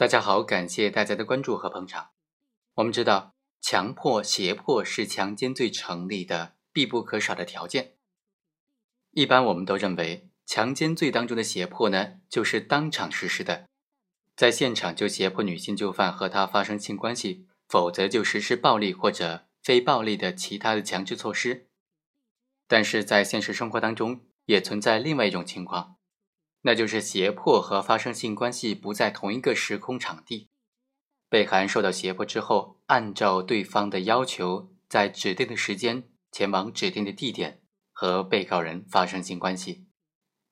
大家好，感谢大家的关注和捧场。我们知道，强迫、胁迫是强奸罪成立的必不可少的条件。一般我们都认为，强奸罪当中的胁迫呢，就是当场实施的，在现场就胁迫女性就犯和她发生性关系，否则就实施暴力或者非暴力的其他的强制措施。但是在现实生活当中，也存在另外一种情况。那就是胁迫和发生性关系不在同一个时空场地，被害人受到胁迫之后，按照对方的要求，在指定的时间前往指定的地点和被告人发生性关系。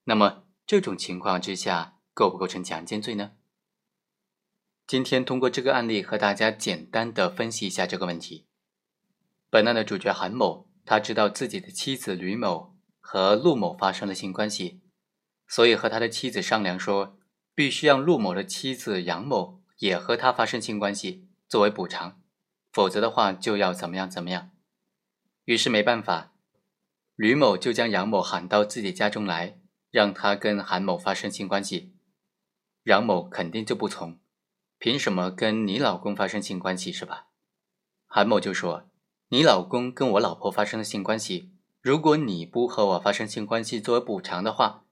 那么这种情况之下，构不构成强奸罪呢？今天通过这个案例和大家简单的分析一下这个问题。本案的主角韩某，他知道自己的妻子吕某和陆某发生了性关系。所以和他的妻子商量说，必须让陆某的妻子杨某也和他发生性关系作为补偿，否则的话就要怎么样怎么样。于是没办法，吕某就将杨某喊到自己家中来，让他跟韩某发生性关系。杨某肯定就不从，凭什么跟你老公发生性关系是吧？韩某就说，你老公跟我老婆发生了性关系，如果你不和我发生性关系作为补偿的话。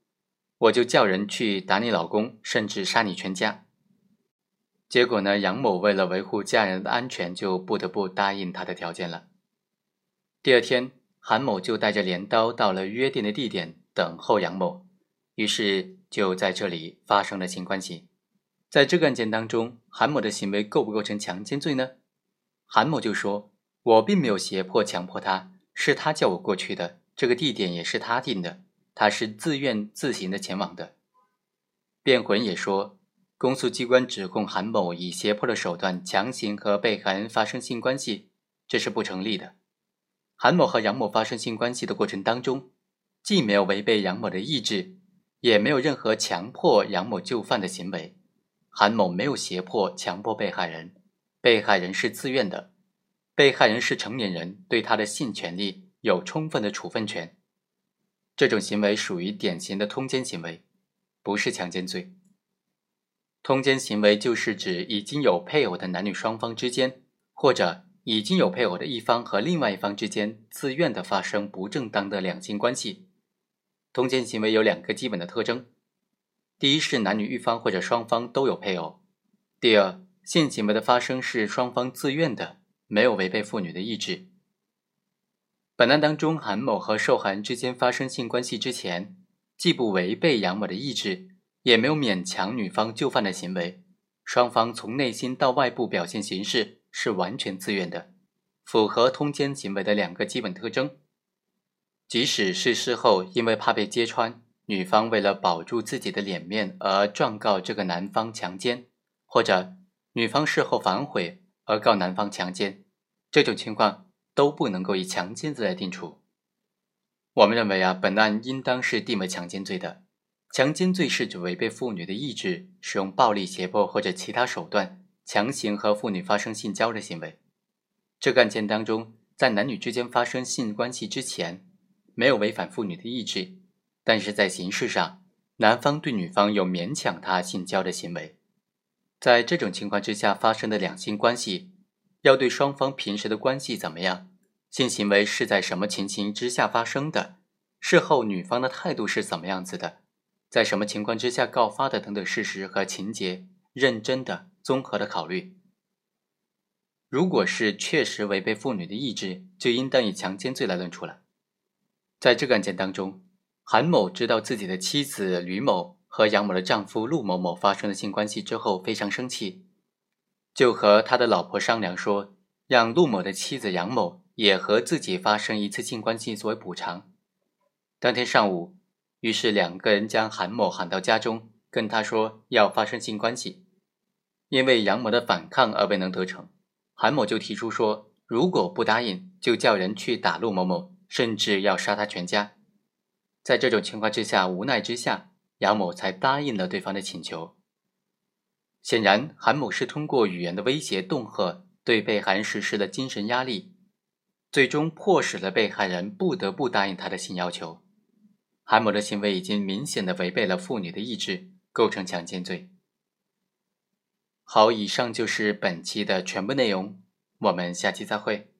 我就叫人去打你老公，甚至杀你全家。结果呢，杨某为了维护家人的安全，就不得不答应他的条件了。第二天，韩某就带着镰刀到了约定的地点等候杨某，于是就在这里发生了性关系。在这个案件当中，韩某的行为构不构成强奸罪呢？韩某就说：“我并没有胁迫、强迫他，是他叫我过去的，这个地点也是他定的。”他是自愿自行的前往的。辩护人也说，公诉机关指控韩某以胁迫的手段强行和被害人发生性关系，这是不成立的。韩某和杨某发生性关系的过程当中，既没有违背杨某的意志，也没有任何强迫杨某就范的行为。韩某没有胁迫、强迫被害人，被害人是自愿的，被害人是成年人，对他的性权利有充分的处分权。这种行为属于典型的通奸行为，不是强奸罪。通奸行为就是指已经有配偶的男女双方之间，或者已经有配偶的一方和另外一方之间自愿的发生不正当的两性关系。通奸行为有两个基本的特征：第一是男女一方或者双方都有配偶；第二，性行为的发生是双方自愿的，没有违背妇女的意志。本案当中，韩某和受害人之间发生性关系之前，既不违背杨某的意志，也没有勉强女方就范的行为，双方从内心到外部表现形式是完全自愿的，符合通奸行为的两个基本特征。即使是事后因为怕被揭穿，女方为了保住自己的脸面而状告这个男方强奸，或者女方事后反悔而告男方强奸，这种情况。都不能够以强奸罪来定处。我们认为啊，本案应当是定为强奸罪的。强奸罪是指违背妇女的意志，使用暴力、胁迫或者其他手段强行和妇女发生性交的行为。这个案件当中，在男女之间发生性关系之前，没有违反妇女的意志，但是在形式上，男方对女方有勉强她性交的行为。在这种情况之下发生的两性关系。要对双方平时的关系怎么样，性行为是在什么情形之下发生的，事后女方的态度是怎么样子的，在什么情况之下告发的等等事实和情节，认真的综合的考虑。如果是确实违背妇女的意志，就应当以强奸罪来论处了。在这个案件当中，韩某知道自己的妻子吕某和杨某的丈夫陆某某发生了性关系之后，非常生气。就和他的老婆商量说，让陆某的妻子杨某也和自己发生一次性关系作为补偿。当天上午，于是两个人将韩某喊到家中，跟他说要发生性关系。因为杨某的反抗而未能得逞，韩某就提出说，如果不答应，就叫人去打陆某某，甚至要杀他全家。在这种情况之下，无奈之下，杨某才答应了对方的请求。显然，韩某是通过语言的威胁、恫吓，对被害人实施了精神压力，最终迫使了被害人不得不答应他的性要求。韩某的行为已经明显的违背了妇女的意志，构成强奸罪。好，以上就是本期的全部内容，我们下期再会。